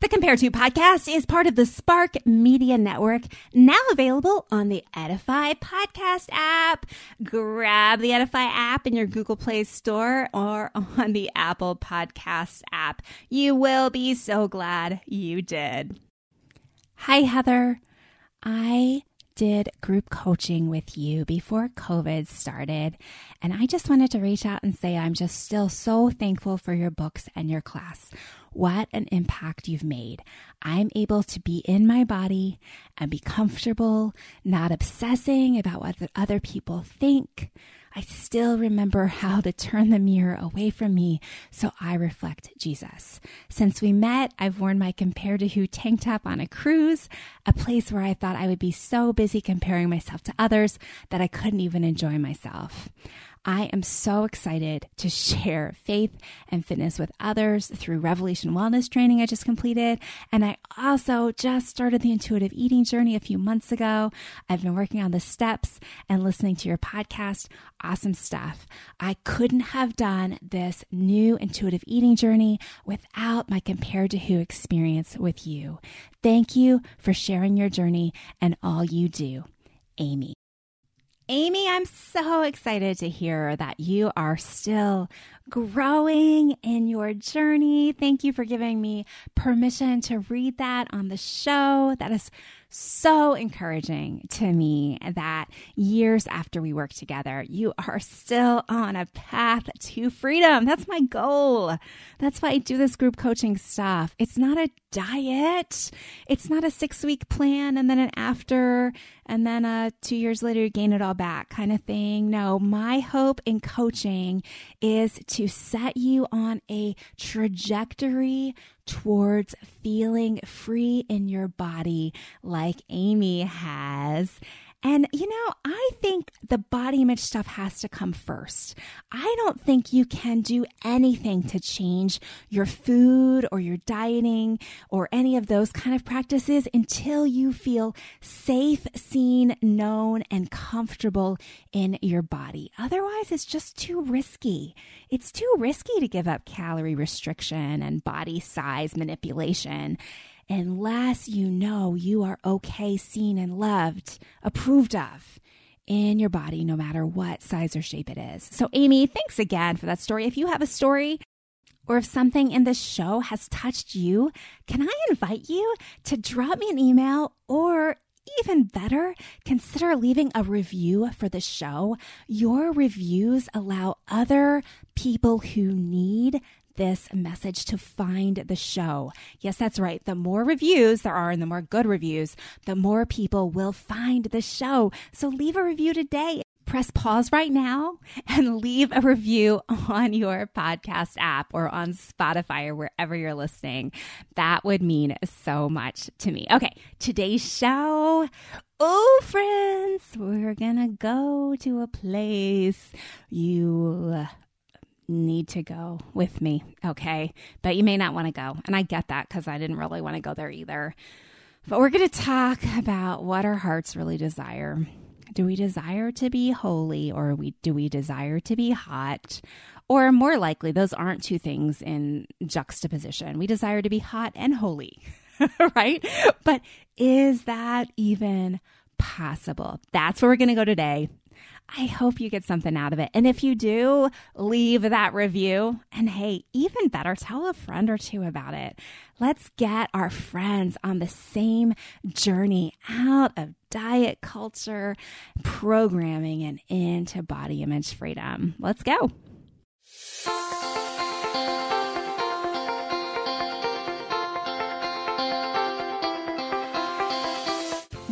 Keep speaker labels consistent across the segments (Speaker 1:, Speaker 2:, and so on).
Speaker 1: The Compare To podcast is part of the Spark Media Network, now available on the Edify podcast app. Grab the Edify app in your Google Play Store or on the Apple Podcasts app. You will be so glad you did. Hi, Heather. I did group coaching with you before COVID started. And I just wanted to reach out and say I'm just still so thankful for your books and your class what an impact you've made. I'm able to be in my body and be comfortable, not obsessing about what other people think. I still remember how to turn the mirror away from me so I reflect Jesus. Since we met, I've worn my Compare to Who tank top on a cruise, a place where I thought I would be so busy comparing myself to others that I couldn't even enjoy myself. I am so excited to share faith and fitness with others through Revelation Wellness training I just completed. And I also just started the intuitive eating journey a few months ago. I've been working on the steps and listening to your podcast. Awesome stuff. I couldn't have done this new intuitive eating journey without my Compare to Who experience with you. Thank you for sharing your journey and all you do. Amy. Amy, I'm so excited to hear that you are still growing in your journey. Thank you for giving me permission to read that on the show. That is so encouraging to me that years after we work together, you are still on a path to freedom. That's my goal. That's why I do this group coaching stuff. It's not a diet, it's not a six week plan and then an after, and then uh, two years later you gain it all back kind of thing. No, my hope in coaching is to set you on a trajectory towards feeling free in your body like Amy has. And, you know, I think the body image stuff has to come first. I don't think you can do anything to change your food or your dieting or any of those kind of practices until you feel safe, seen, known, and comfortable in your body. Otherwise, it's just too risky. It's too risky to give up calorie restriction and body size manipulation unless you know you are okay, seen, and loved, approved of in your body, no matter what size or shape it is. So, Amy, thanks again for that story. If you have a story, or if something in this show has touched you, can I invite you to drop me an email or even better, consider leaving a review for the show. Your reviews allow other people who need this message to find the show. Yes, that's right. The more reviews there are and the more good reviews, the more people will find the show. So leave a review today. Press pause right now and leave a review on your podcast app or on Spotify or wherever you're listening. That would mean so much to me. Okay, today's show. Oh, friends, we're gonna go to a place you need to go with me, okay? But you may not want to go. And I get that because I didn't really want to go there either. But we're going to talk about what our hearts really desire. Do we desire to be holy or we do we desire to be hot? Or more likely, those aren't two things in juxtaposition. We desire to be hot and holy, right? But is that even possible? That's where we're going to go today. I hope you get something out of it. And if you do, leave that review. And hey, even better, tell a friend or two about it. Let's get our friends on the same journey out of diet culture, programming, and into body image freedom. Let's go.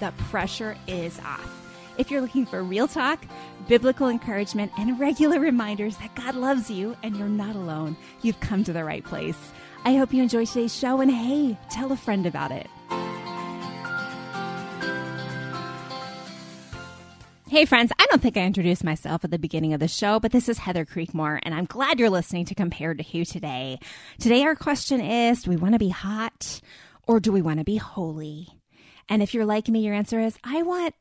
Speaker 1: the pressure is off. If you're looking for real talk, biblical encouragement, and regular reminders that God loves you and you're not alone, you've come to the right place. I hope you enjoy today's show, and hey, tell a friend about it. Hey, friends, I don't think I introduced myself at the beginning of the show, but this is Heather Creekmore, and I'm glad you're listening to Compare to Who today. Today, our question is Do we want to be hot or do we want to be holy? And if you're like me, your answer is I want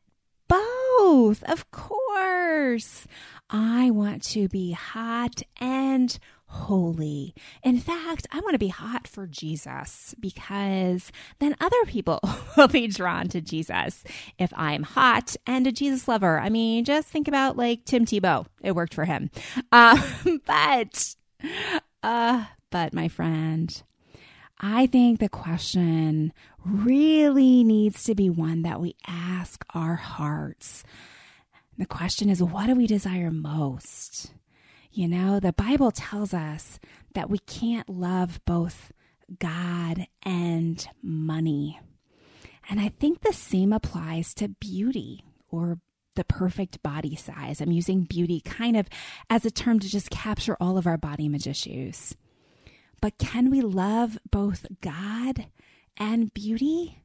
Speaker 1: both, of course. I want to be hot and holy. In fact, I want to be hot for Jesus because then other people will be drawn to Jesus if I'm hot and a Jesus lover. I mean, just think about like Tim Tebow. It worked for him. Uh, but, uh, but my friend, I think the question really needs to be one that we ask our hearts. The question is, what do we desire most? You know, the Bible tells us that we can't love both God and money. And I think the same applies to beauty or the perfect body size. I'm using beauty kind of as a term to just capture all of our body image issues. But can we love both God and beauty?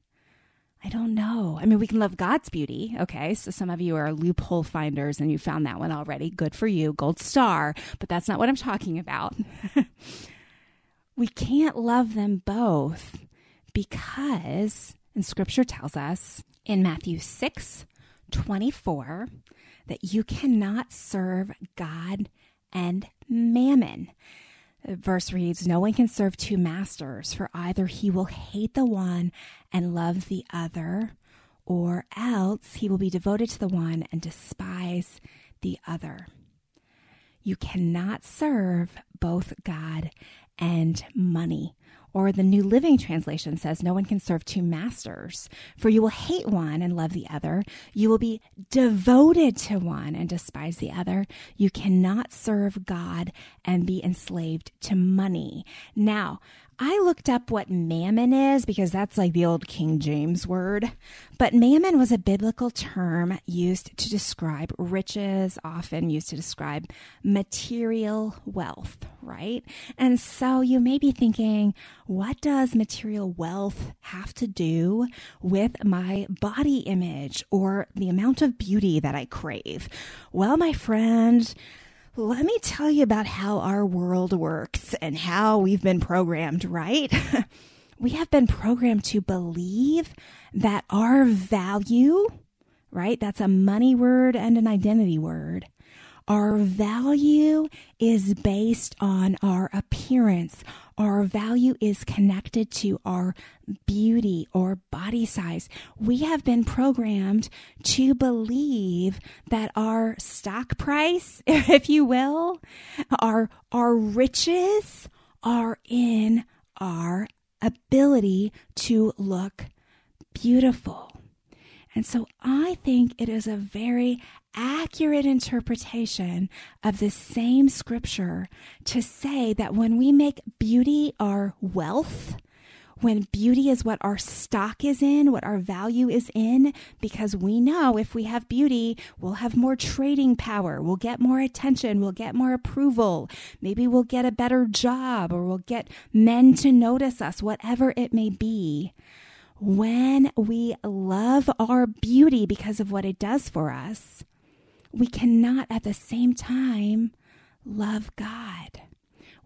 Speaker 1: I don't know. I mean, we can love God's beauty. Okay. So some of you are loophole finders and you found that one already. Good for you. Gold star. But that's not what I'm talking about. we can't love them both because, and scripture tells us in Matthew 6 24 that you cannot serve God and mammon. Verse reads, No one can serve two masters, for either he will hate the one and love the other, or else he will be devoted to the one and despise the other. You cannot serve both God and money. Or the New Living Translation says, No one can serve two masters, for you will hate one and love the other. You will be devoted to one and despise the other. You cannot serve God and be enslaved to money. Now, I looked up what mammon is because that's like the old King James word. But mammon was a biblical term used to describe riches, often used to describe material wealth, right? And so you may be thinking, what does material wealth have to do with my body image or the amount of beauty that I crave? Well, my friend, let me tell you about how our world works and how we've been programmed, right? we have been programmed to believe that our value, right? That's a money word and an identity word. Our value is based on our appearance. Our value is connected to our beauty or body size. We have been programmed to believe that our stock price, if you will, our, our riches are in our ability to look beautiful. And so I think it is a very accurate interpretation of the same scripture to say that when we make beauty our wealth, when beauty is what our stock is in, what our value is in, because we know if we have beauty, we'll have more trading power, we'll get more attention, we'll get more approval, maybe we'll get a better job, or we'll get men to notice us, whatever it may be. When we love our beauty because of what it does for us, we cannot at the same time love God.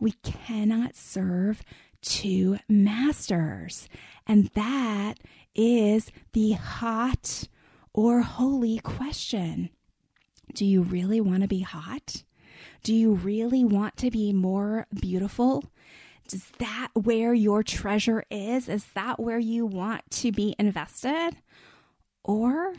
Speaker 1: We cannot serve two masters. And that is the hot or holy question. Do you really want to be hot? Do you really want to be more beautiful? Is that where your treasure is? Is that where you want to be invested? Or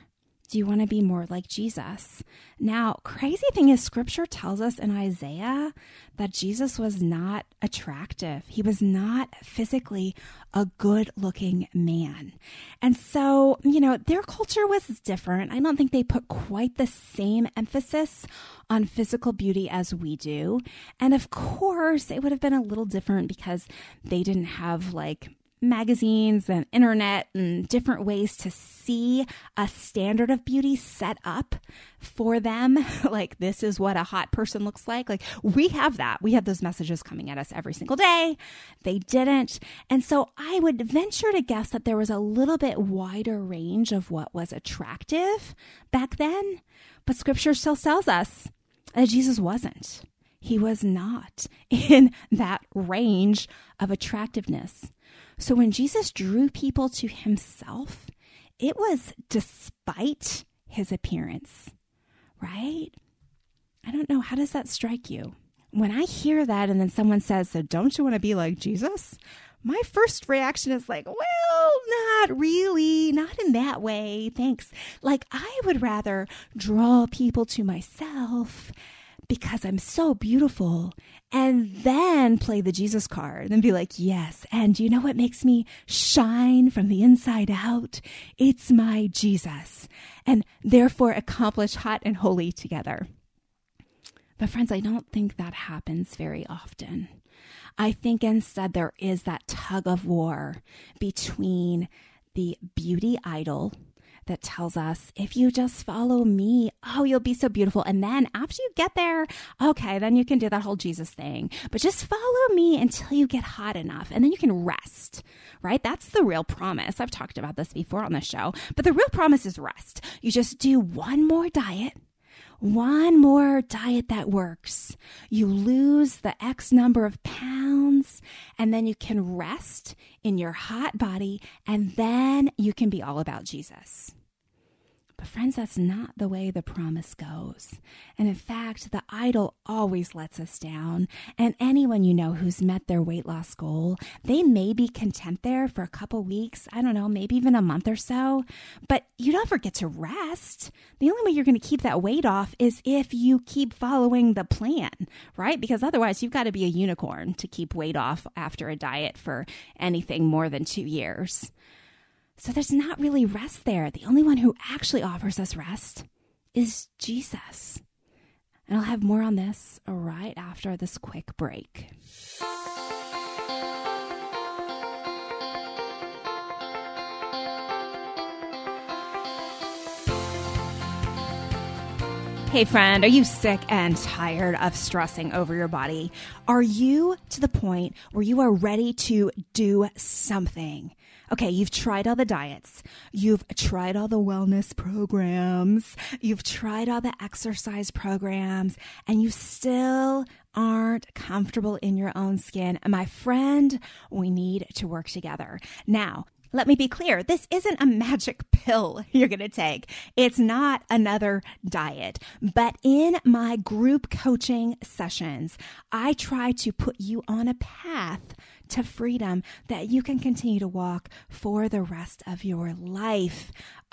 Speaker 1: do you want to be more like Jesus? Now, crazy thing is, scripture tells us in Isaiah that Jesus was not attractive. He was not physically a good looking man. And so, you know, their culture was different. I don't think they put quite the same emphasis on physical beauty as we do. And of course, it would have been a little different because they didn't have like magazines and internet and different ways to see a standard of beauty set up for them. like, this is what a hot person looks like. Like, we have that. We have those messages coming at us every single day. They didn't. And so I would venture to guess that there was a little bit wider range of what was attractive back then. But scripture still tells us that Jesus wasn't. He was not in that range of attractiveness. So when Jesus drew people to himself, it was despite his appearance, right? I don't know. How does that strike you? When I hear that and then someone says, So don't you want to be like Jesus? My first reaction is like, Well, not really. Not in that way. Thanks. Like, I would rather draw people to myself because I'm so beautiful and then play the Jesus card and be like, yes. And you know what makes me shine from the inside out? It's my Jesus and therefore accomplish hot and holy together. But friends, I don't think that happens very often. I think instead there is that tug of war between the beauty idol that tells us if you just follow me, oh, you'll be so beautiful. And then after you get there, okay, then you can do that whole Jesus thing. But just follow me until you get hot enough and then you can rest, right? That's the real promise. I've talked about this before on the show, but the real promise is rest. You just do one more diet one more diet that works. You lose the X number of pounds, and then you can rest in your hot body, and then you can be all about Jesus. But, friends, that's not the way the promise goes. And in fact, the idol always lets us down. And anyone you know who's met their weight loss goal, they may be content there for a couple weeks. I don't know, maybe even a month or so. But you don't ever get to rest. The only way you're going to keep that weight off is if you keep following the plan, right? Because otherwise, you've got to be a unicorn to keep weight off after a diet for anything more than two years. So there's not really rest there. The only one who actually offers us rest is Jesus. And I'll have more on this right after this quick break. Hey, friend, are you sick and tired of stressing over your body? Are you to the point where you are ready to do something? Okay, you've tried all the diets, you've tried all the wellness programs, you've tried all the exercise programs, and you still aren't comfortable in your own skin. My friend, we need to work together. Now, let me be clear this isn't a magic pill you're going to take. It's not another diet. But in my group coaching sessions, I try to put you on a path to freedom that you can continue to walk for the rest of your life.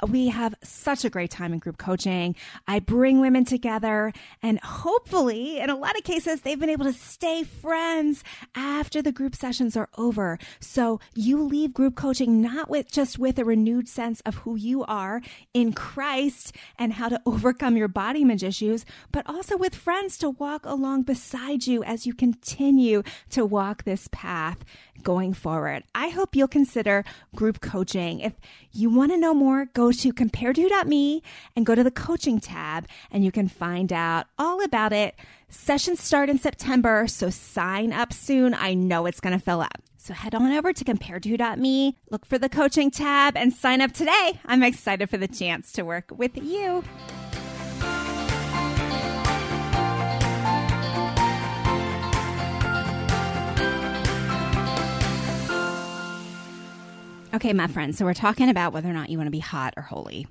Speaker 1: We have such a great time in group coaching. I bring women together, and hopefully, in a lot of cases, they've been able to stay friends after the group sessions are over. So you leave group coaching not with just with a renewed sense of who you are in Christ and how to overcome your body image issues, but also with friends to walk along beside you as you continue to walk this path going forward. I hope you'll consider group coaching. If you want to know more, go to compareto.me and go to the coaching tab and you can find out all about it. Sessions start in September, so sign up soon. I know it's going to fill up. So head on over to compareto.me, look for the coaching tab, and sign up today. I'm excited for the chance to work with you. Okay, my friends, so we're talking about whether or not you want to be hot or holy.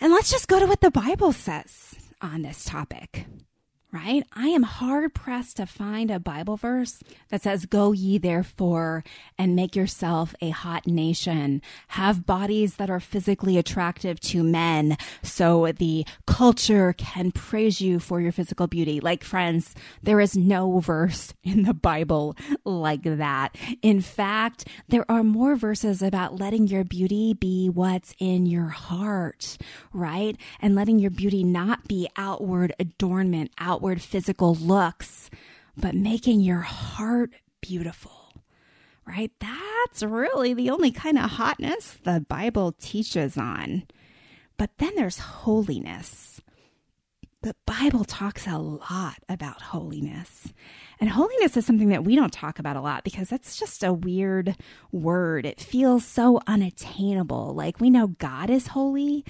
Speaker 1: And let's just go to what the Bible says on this topic right? I am hard pressed to find a Bible verse that says, Go ye therefore and make yourself a hot nation. Have bodies that are physically attractive to men so the culture can praise you for your physical beauty. Like, friends, there is no verse in the Bible like that. In fact, there are more verses about letting your beauty be what's in your heart, right? And letting your beauty not be outward adornment, out outward physical looks, but making your heart beautiful, right? That's really the only kind of hotness the Bible teaches on. But then there's holiness. The Bible talks a lot about holiness. And holiness is something that we don't talk about a lot because that's just a weird word. It feels so unattainable. Like we know God is holy,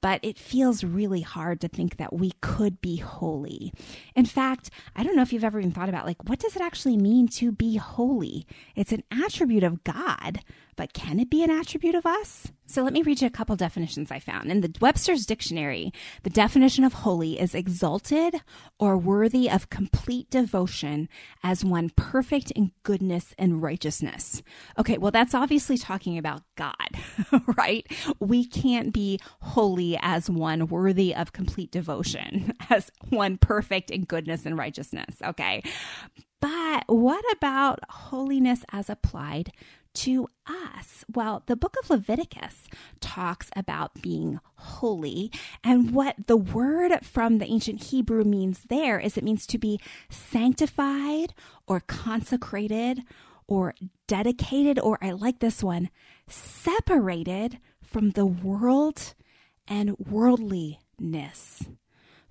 Speaker 1: but it feels really hard to think that we could be holy. In fact, I don't know if you've ever even thought about like what does it actually mean to be holy? It's an attribute of God, but can it be an attribute of us? So let me read you a couple definitions I found. In the Webster's Dictionary, the definition of holy is exalted or worthy of complete devotion as one perfect in goodness and righteousness. Okay, well, that's obviously talking about God, right? We can't be holy as one worthy of complete devotion, as one perfect in goodness and righteousness. Okay. But what about holiness as applied to us? Well, the book of Leviticus talks about being holy. And what the word from the ancient Hebrew means there is it means to be sanctified or consecrated or dedicated, or I like this one, separated from the world and worldliness.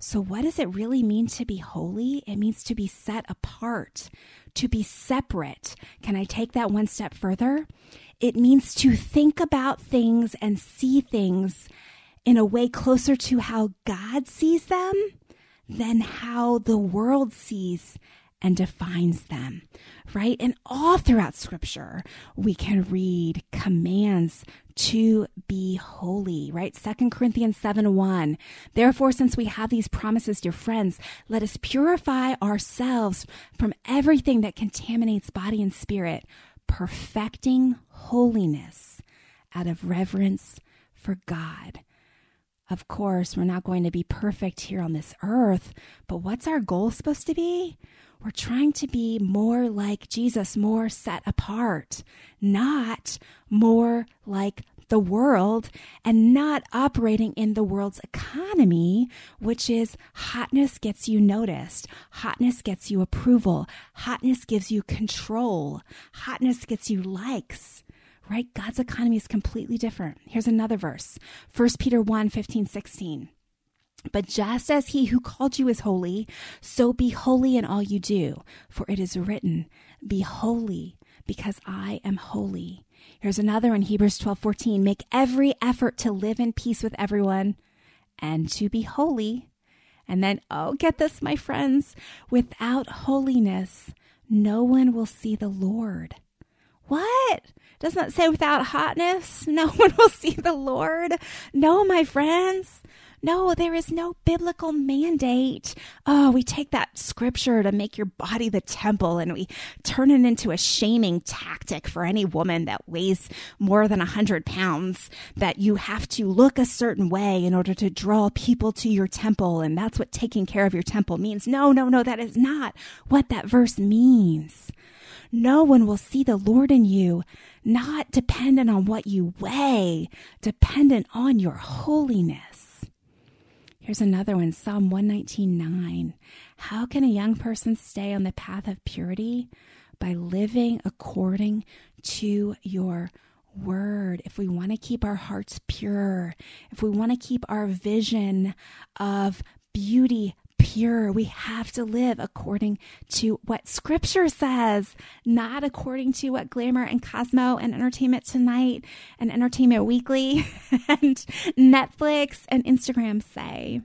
Speaker 1: So, what does it really mean to be holy? It means to be set apart, to be separate. Can I take that one step further? It means to think about things and see things in a way closer to how God sees them than how the world sees and defines them, right? And all throughout scripture, we can read commands to be holy, right? Second Corinthians 7 1. Therefore, since we have these promises, dear friends, let us purify ourselves from everything that contaminates body and spirit, perfecting holiness out of reverence for God. Of course, we're not going to be perfect here on this earth, but what's our goal supposed to be? We're trying to be more like Jesus, more set apart, not more like the world and not operating in the world's economy, which is hotness gets you noticed, hotness gets you approval, hotness gives you control, hotness gets you likes. Right? God's economy is completely different. Here's another verse 1 Peter 1 15, 16. But just as he who called you is holy, so be holy in all you do. For it is written, Be holy, because I am holy. Here's another in Hebrews 12 14. Make every effort to live in peace with everyone and to be holy. And then, oh, get this, my friends. Without holiness, no one will see the Lord. What? Doesn't it say without hotness, no one will see the Lord? No, my friends. No, there is no biblical mandate. Oh, we take that scripture to make your body the temple and we turn it into a shaming tactic for any woman that weighs more than a hundred pounds that you have to look a certain way in order to draw people to your temple. And that's what taking care of your temple means. No, no, no, that is not what that verse means. No one will see the Lord in you, not dependent on what you weigh, dependent on your holiness. Here's another one Psalm 119.9. How can a young person stay on the path of purity? By living according to your word. If we want to keep our hearts pure, if we want to keep our vision of beauty pure. We have to live according to what scripture says, not according to what Glamour and Cosmo and Entertainment Tonight and Entertainment Weekly and Netflix and Instagram say.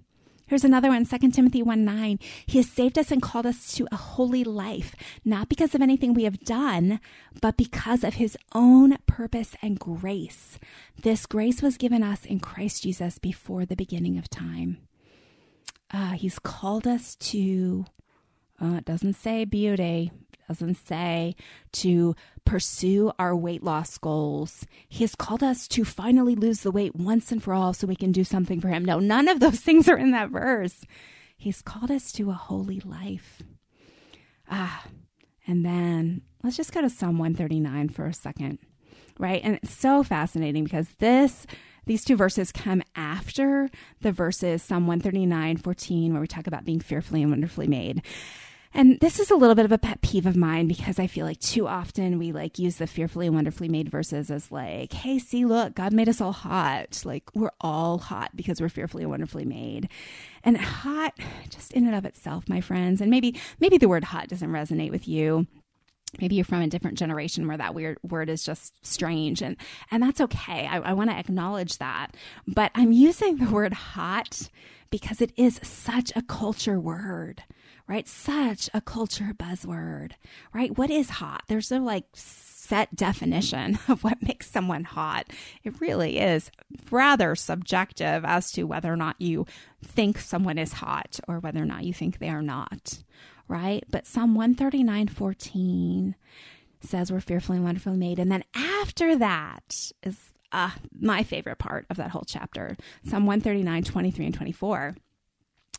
Speaker 1: Here's another one, 2 Timothy 1 9. He has saved us and called us to a holy life, not because of anything we have done, but because of his own purpose and grace. This grace was given us in Christ Jesus before the beginning of time. Uh, he's called us to, uh, it doesn't say beauty, doesn't say to pursue our weight loss goals. He has called us to finally lose the weight once and for all so we can do something for him. No, none of those things are in that verse. He's called us to a holy life. Ah, and then let's just go to Psalm 139 for a second, right? And it's so fascinating because this these two verses come after the verses Psalm 139, 14, where we talk about being fearfully and wonderfully made. And this is a little bit of a pet peeve of mine because I feel like too often we like use the fearfully and wonderfully made verses as like, hey, see, look, God made us all hot. Like we're all hot because we're fearfully and wonderfully made. And hot just in and of itself, my friends, and maybe maybe the word hot doesn't resonate with you maybe you're from a different generation where that weird word is just strange and and that's okay. I, I want to acknowledge that. But i'm using the word hot because it is such a culture word right? Such a culture buzzword right? What is hot? There's no like set definition of what makes someone hot. It really is rather subjective as to whether or not you think someone is hot or whether or not you think they are not right? But Psalm 139 14 says we're fearfully and wonderfully made. And then after that is uh, my favorite part of that whole chapter Psalm 139 23 and 24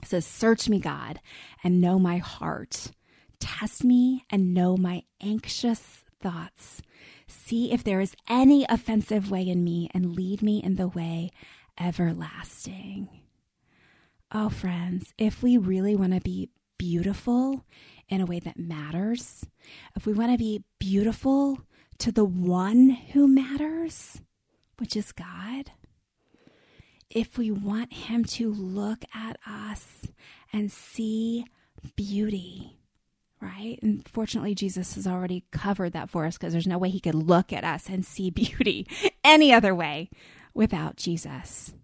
Speaker 1: says, Search me, God, and know my heart. Test me and know my anxious thoughts. See if there is any offensive way in me and lead me in the way everlasting. Oh, friends, if we really want to be beautiful in a way that matters, if we want to be beautiful to the one who matters, which is God, if we want Him to look at us and see beauty, right? And fortunately, Jesus has already covered that for us because there's no way He could look at us and see beauty any other way without Jesus.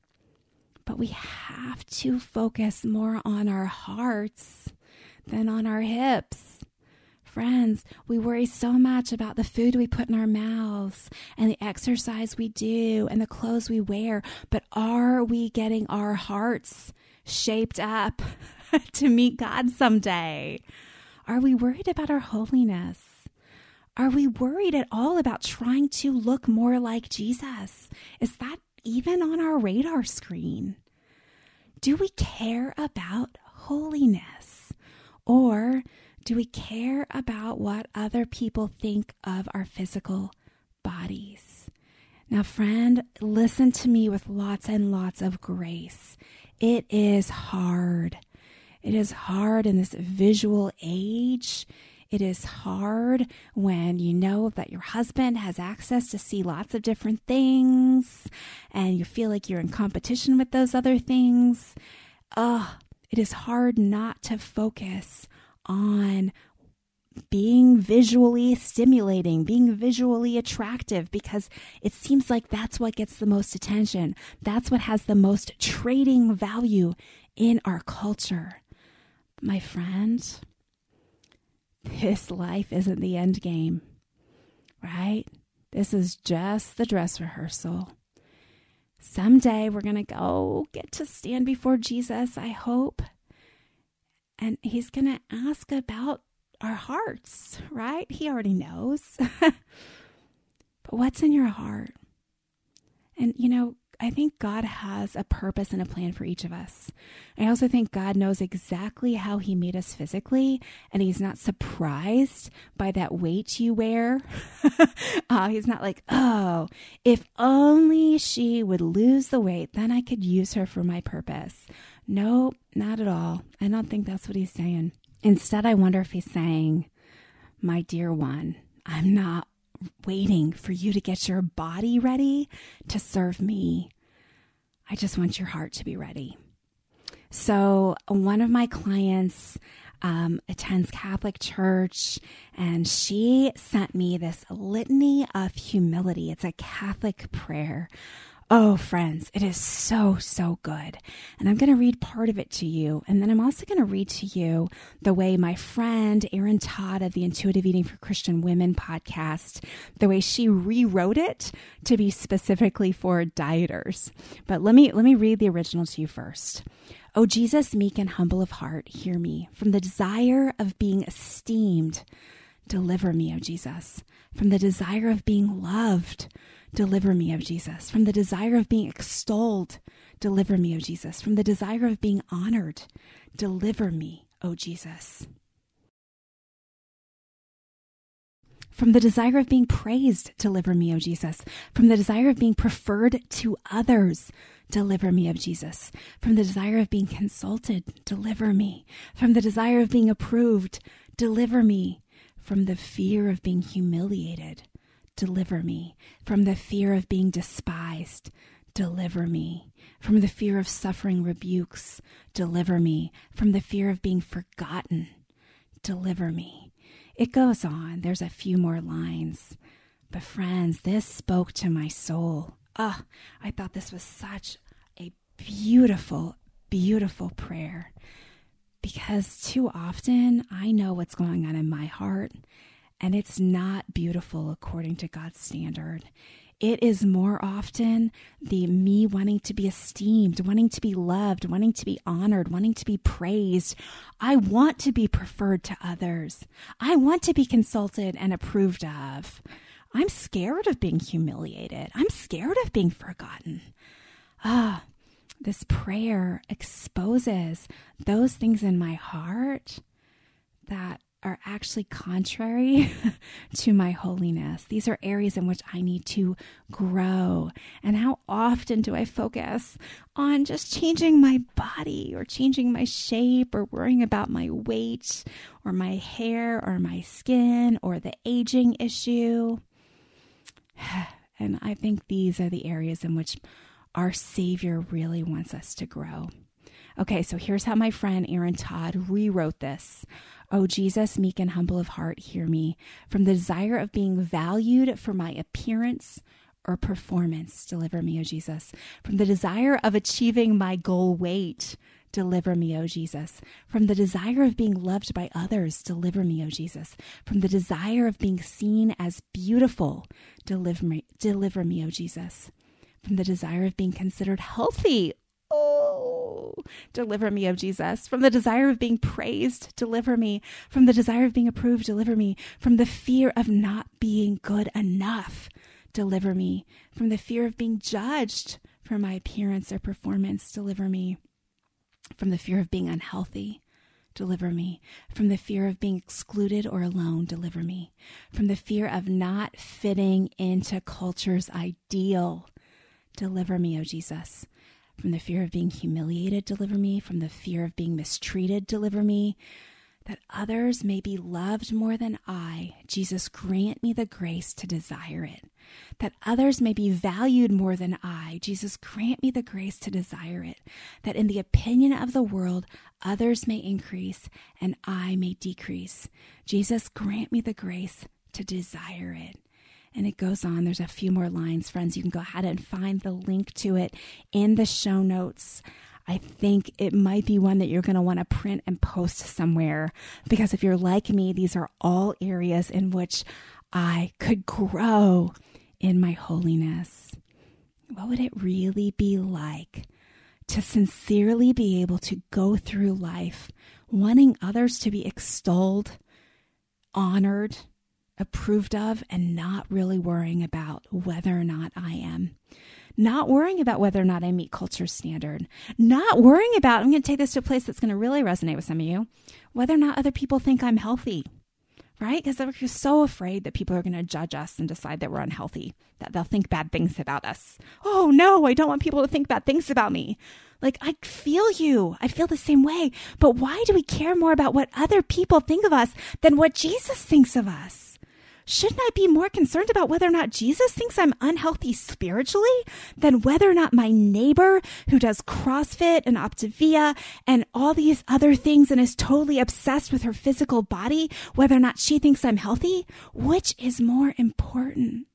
Speaker 1: But we have to focus more on our hearts than on our hips. Friends, we worry so much about the food we put in our mouths and the exercise we do and the clothes we wear, but are we getting our hearts shaped up to meet God someday? Are we worried about our holiness? Are we worried at all about trying to look more like Jesus? Is that even on our radar screen? Do we care about holiness? Or do we care about what other people think of our physical bodies? Now, friend, listen to me with lots and lots of grace. It is hard. It is hard in this visual age. It is hard when you know that your husband has access to see lots of different things and you feel like you're in competition with those other things. Ugh, it is hard not to focus on being visually stimulating, being visually attractive, because it seems like that's what gets the most attention. That's what has the most trading value in our culture. My friend, this life isn't the end game, right? This is just the dress rehearsal. Someday we're going to go get to stand before Jesus, I hope. And he's going to ask about our hearts, right? He already knows. but what's in your heart? And, you know, I think God has a purpose and a plan for each of us. I also think God knows exactly how He made us physically, and He's not surprised by that weight you wear. uh, he's not like, oh, if only she would lose the weight, then I could use her for my purpose. No, not at all. I don't think that's what He's saying. Instead, I wonder if He's saying, my dear one, I'm not waiting for you to get your body ready to serve me. I just want your heart to be ready. So, one of my clients um, attends Catholic Church, and she sent me this litany of humility. It's a Catholic prayer Oh, friends, it is so, so good. And I'm going to read part of it to you. And then I'm also going to read to you the way my friend Erin Todd of the Intuitive Eating for Christian Women podcast, the way she rewrote it to be specifically for dieters. But let me, let me read the original to you first. Oh, Jesus, meek and humble of heart, hear me. From the desire of being esteemed, deliver me, O Jesus. From the desire of being loved, Deliver me, O Jesus, from the desire of being extolled. Deliver me, O Jesus, from the desire of being honored. Deliver me, O Jesus. From the desire of being praised, deliver me, O Jesus. From the desire of being preferred to others, deliver me, O Jesus. From the desire of being consulted, deliver me. From the desire of being approved, deliver me. From the fear of being humiliated, deliver me. From the fear of being despised, deliver me. From the fear of suffering rebukes, deliver me. From the fear of being forgotten, deliver me. It goes on. There's a few more lines. But, friends, this spoke to my soul. Ah, oh, I thought this was such a beautiful, beautiful prayer. Because too often I know what's going on in my heart, and it's not beautiful according to God's standard. It is more often the me wanting to be esteemed, wanting to be loved, wanting to be honored, wanting to be praised. I want to be preferred to others. I want to be consulted and approved of. I'm scared of being humiliated. I'm scared of being forgotten. Ah, this prayer exposes those things in my heart that are actually contrary to my holiness. These are areas in which I need to grow. And how often do I focus on just changing my body or changing my shape or worrying about my weight or my hair or my skin or the aging issue? And I think these are the areas in which our Savior really wants us to grow. Okay, so here's how my friend Erin Todd rewrote this. Oh, Jesus, meek and humble of heart, hear me. From the desire of being valued for my appearance or performance, deliver me, O Jesus. From the desire of achieving my goal weight, deliver me, O Jesus. From the desire of being loved by others, deliver me, O Jesus. From the desire of being seen as beautiful, deliver me, deliver me, O Jesus. From the desire of being considered healthy, Deliver me, O Jesus. From the desire of being praised, deliver me. From the desire of being approved, deliver me. From the fear of not being good enough, deliver me. From the fear of being judged for my appearance or performance, deliver me. From the fear of being unhealthy, deliver me. From the fear of being excluded or alone, deliver me. From the fear of not fitting into culture's ideal, deliver me, O Jesus from the fear of being humiliated, deliver me. From the fear of being mistreated, deliver me. That others may be loved more than I. Jesus, grant me the grace to desire it. That others may be valued more than I. Jesus, grant me the grace to desire it. That in the opinion of the world, others may increase and I may decrease. Jesus, grant me the grace to desire it. And it goes on. There's a few more lines, friends. You can go ahead and find the link to it in the show notes. I think it might be one that you're going to want to print and post somewhere because if you're like me, these are all areas in which I could grow in my holiness. What would it really be like to sincerely be able to go through life wanting others to be extolled, honored, approved of and not really worrying about whether or not I am. Not worrying about whether or not I meet culture standard. Not worrying about, I'm going to take this to a place that's going to really resonate with some of you, whether or not other people think I'm healthy, right? Because we're so afraid that people are going to judge us and decide that we're unhealthy, that they'll think bad things about us. Oh no, I don't want people to think bad things about me. Like, I feel you. I feel the same way. But why do we care more about what other people think of us than what Jesus thinks of us? Shouldn't I be more concerned about whether or not Jesus thinks I'm unhealthy spiritually than whether or not my neighbor who does CrossFit and Optavia and all these other things and is totally obsessed with her physical body, whether or not she thinks I'm healthy? Which is more important?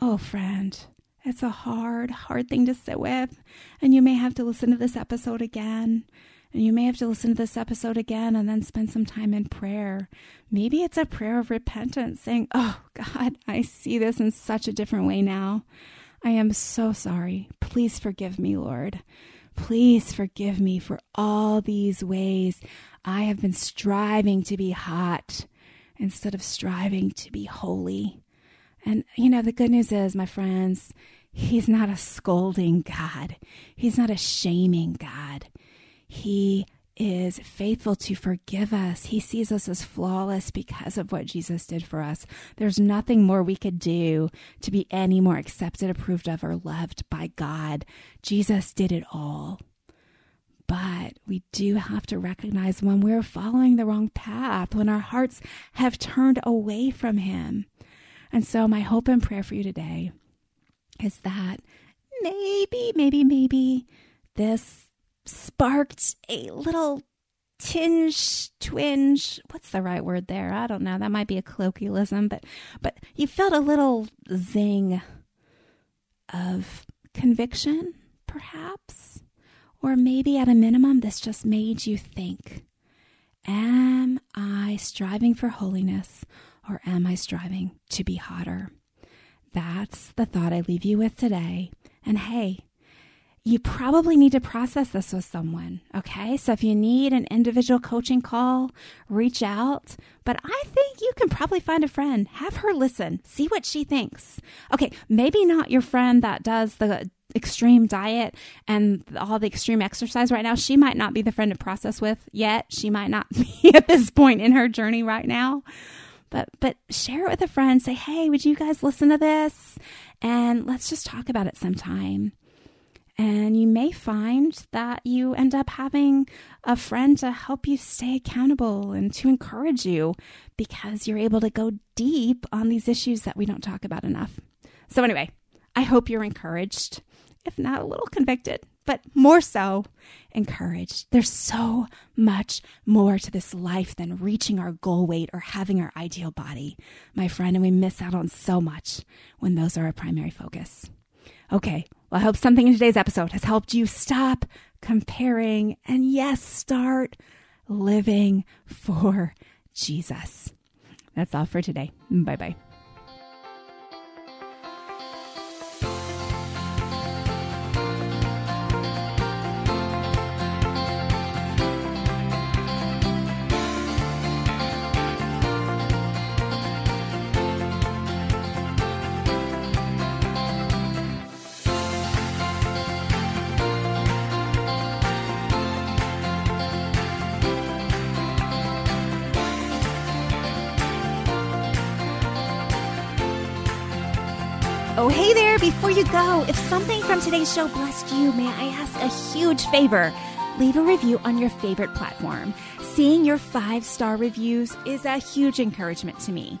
Speaker 1: Oh, friend, it's a hard, hard thing to sit with. And you may have to listen to this episode again and you may have to listen to this episode again and then spend some time in prayer. Maybe it's a prayer of repentance saying, Oh God, I see this in such a different way now. I am so sorry. Please forgive me, Lord. Please forgive me for all these ways I have been striving to be hot instead of striving to be holy. And, you know, the good news is, my friends, He's not a scolding God. He's not a shaming God. He is faithful to forgive us. He sees us as flawless because of what Jesus did for us. There's nothing more we could do to be any more accepted, approved of, or loved by God. Jesus did it all. But we do have to recognize when we're following the wrong path, when our hearts have turned away from Him. And so, my hope and prayer for you today is that maybe, maybe, maybe this sparked a little tinge twinge. What's the right word there? I don't know. That might be a colloquialism but but you felt a little zing of conviction perhaps? Or maybe at a minimum this just made you think am i striving for holiness or am i striving to be hotter? That's the thought i leave you with today. And hey you probably need to process this with someone. Okay. So if you need an individual coaching call, reach out. But I think you can probably find a friend, have her listen, see what she thinks. Okay. Maybe not your friend that does the extreme diet and all the extreme exercise right now. She might not be the friend to process with yet. She might not be at this point in her journey right now. But but share it with a friend. Say, hey, would you guys listen to this? And let's just talk about it sometime. And you may find that you end up having a friend to help you stay accountable and to encourage you because you're able to go deep on these issues that we don't talk about enough. So, anyway, I hope you're encouraged, if not a little convicted, but more so encouraged. There's so much more to this life than reaching our goal weight or having our ideal body, my friend, and we miss out on so much when those are our primary focus. Okay, well, I hope something in today's episode has helped you stop comparing and, yes, start living for Jesus. That's all for today. Bye bye. Before you go, if something from today's show blessed you, may I ask a huge favor? Leave a review on your favorite platform. Seeing your five star reviews is a huge encouragement to me.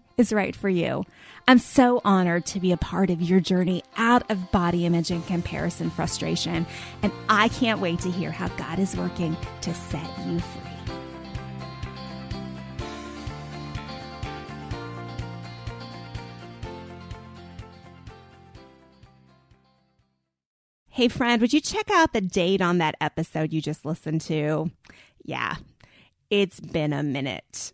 Speaker 1: is right for you. I'm so honored to be a part of your journey out of body image and comparison frustration, and I can't wait to hear how God is working to set you free. Hey, friend, would you check out the date on that episode you just listened to? Yeah, it's been a minute.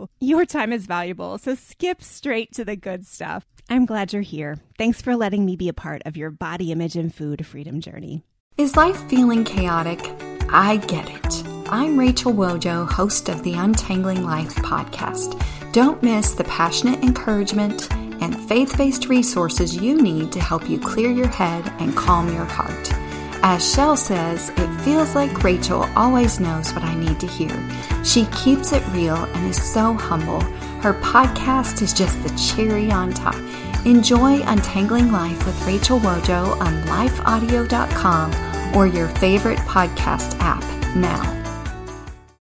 Speaker 1: you. Your time is valuable, so skip straight to the good stuff. I'm glad you're here. Thanks for letting me be a part of your body image and food freedom journey.
Speaker 2: Is life feeling chaotic? I get it. I'm Rachel Wojo, host of the Untangling Life podcast. Don't miss the passionate encouragement and faith based resources you need to help you clear your head and calm your heart. As Shell says, it feels like Rachel always knows what I need to hear. She keeps it real and is so humble. Her podcast is just the cherry on top. Enjoy Untangling Life with Rachel Wojo on lifeaudio.com or your favorite podcast app now.